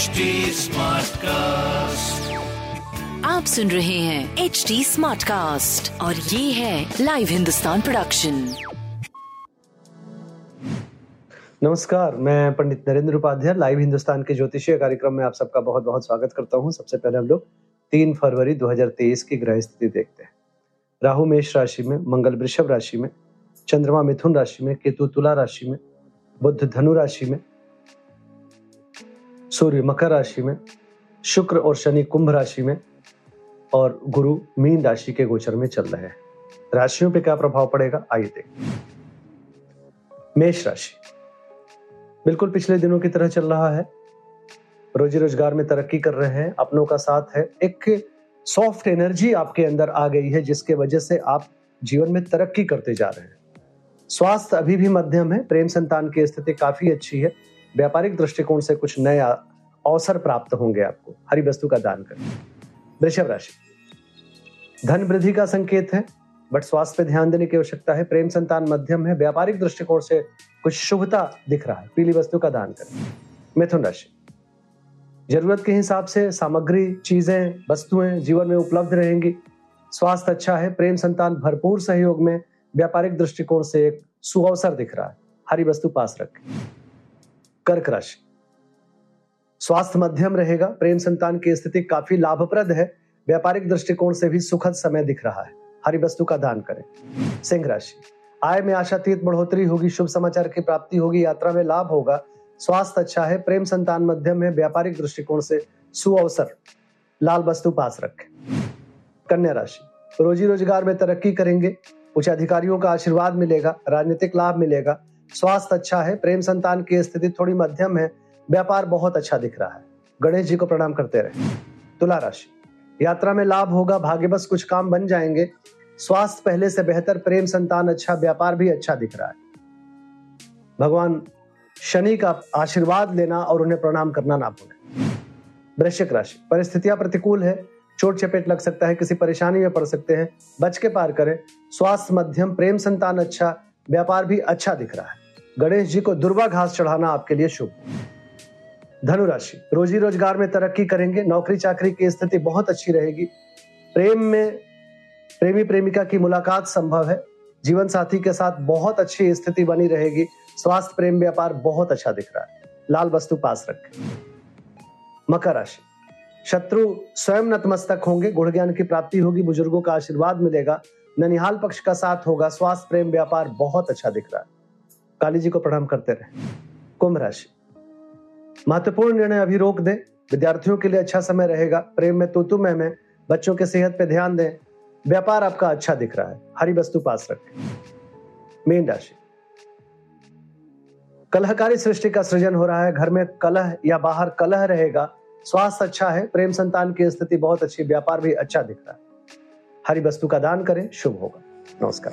HD Smartcast. आप सुन रहे हैं एच डी स्मार्ट कास्ट और ये है लाइव हिंदुस्तान प्रोडक्शन नमस्कार मैं पंडित नरेंद्र उपाध्याय लाइव हिंदुस्तान के ज्योतिषीय कार्यक्रम में आप सबका बहुत बहुत स्वागत करता हूँ। सबसे पहले हम लोग तीन फरवरी 2023 की ग्रह स्थिति देखते हैं। राहु मेष राशि में मंगल वृषभ राशि में चंद्रमा मिथुन राशि में केतु तुला राशि में बुद्ध धनु राशि में सूर्य मकर राशि में, शुक्र और शनि कुंभ राशि में और गुरु मीन राशि के गोचर में चल रहे हैं। राशियों पे क्या प्रभाव पड़ेगा? आइए देखते मेष राशि। बिल्कुल पिछले दिनों की तरह चल रहा है। रोजी रोज़गार में तरक्की कर रहे हैं, अपनों का साथ है। एक सॉफ्ट एनर्जी आपके अंदर आ गई है, जिसके वजह से आप जीवन में तरक्की करते जा रहे हैं। स्वास्थ्य अभी भी मध्यम है। प्रेम संतान की स्थिति काफ़ी अच्छी है। व्यापारिक दृष्टिकोण से कुछ नया अवसर प्राप्त होंगे आपको। हरी वस्तु का दान करें वृषभ राशि। धन वृद्धि का संकेत है, बट स्वास्थ्य पे ध्यान देने की आवश्यकता है। प्रेम संतान मध्यम है, व्यापारिक दृष्टिकोण से कुछ शुभता दिख रहा है। पीली वस्तु का दान करें मिथुन राशि। ज़रूरत के हिसाब से सामग्री, चीज़ें, वस्तुएँ जीवन में उपलब्ध रहेंगी। स्वास्थ्य अच्छा है, प्रेम संतान भरपूर सहयोग में व्यापारिक दृष्टिकोण से एक सुअवसर दिख रहा है। हरी वस्तु पास रखें। कर्क राशि। स्वास्थ्य मध्यम रहेगा, प्रेम संतान की स्थिति काफ़ी लाभप्रद है, व्यापारिक दृष्टिकोण से भी सुखद समय दिख रहा है। हरी वस्तु का दान करें। सिंह राशि। आय में आशातीत बढ़ोतरी होगी, शुभ समाचार की प्राप्ति होगी, यात्रा में लाभ होगा, स्वास्थ्य अच्छा है, प्रेम संतान मध्यम है, व्यापारिक दृष्टिकोण से सुअवसर। लाल वस्तु पास रखें। कन्या राशि। रोजी रोज़गार में तरक्की करेंगे, उच्च अधिकारियों का आशीर्वाद मिलेगा, राजनीतिक लाभ मिलेगा स्वास्थ्य अच्छा है, प्रेम संतान की स्थिति थोड़ी मध्यम है, व्यापार बहुत अच्छा दिख रहा है। गणेश जी को प्रणाम करते रहे। तुला राशि। यात्रा में लाभ होगा भाग्य बस कुछ काम बन जाएँगे। स्वास्थ्य पहले से बेहतर, प्रेम संतान अच्छा व्यापार भी अच्छा दिख रहा है। भगवान शनि का आशीर्वाद लेना और उन्हें प्रणाम करना ना भूलें। वृश्चिक राशि। परिस्थितियाँ प्रतिकूल है। चोट चपेट लग सकता है, किसी परेशानी में पड़ सकते हैं। बच के पार करें। स्वास्थ्य मध्यम, प्रेम संतान अच्छा व्यापार भी अच्छा दिख रहा है। गणेश जी को दुर्वा घास चढ़ाना आपके लिए शुभ। धनुराशि, रोजी रोज़गार में तरक्की करेंगे, नौकरी चाकरी की स्थिति बहुत अच्छी रहेगी। प्रेम में प्रेमी प्रेमिका की मुलाकात संभव है। जीवन साथी के साथ बहुत अच्छी स्थिति बनी रहेगी। स्वास्थ्य प्रेम व्यापार बहुत अच्छा दिख रहा है। लाल वस्तु पास रखें। मकर राशि, शत्रु स्वयं नतमस्तक होंगे गुण ज्ञान की प्राप्ति होगी, बुज़ुर्गों का आशीर्वाद मिलेगा, ननिहाल पक्ष का साथ होगा, स्वास्थ्य प्रेम व्यापार बहुत अच्छा दिख रहा है। काली जी को प्रणाम करते रहे। कुंभ राशि। महत्वपूर्ण निर्णय अभी रोक दें। विद्यार्थियों के लिए अच्छा समय रहेगा। प्रेम में तू में, में बच्चों के सेहत पे ध्यान दें। व्यापार आपका अच्छा दिख रहा है। हरी वस्तु पास रखें। मीन राशि। कलहकारी सृष्टि का सृजन हो रहा है। घर में कलह या बाहर कलह रहेगा। स्वास्थ्य अच्छा है। प्रेम संतान की स्थिति बहुत अच्छी। व्यापार भी अच्छा दिख रहा है। हरी वस्तु का दान करें। शुभ होगा। नमस्कार।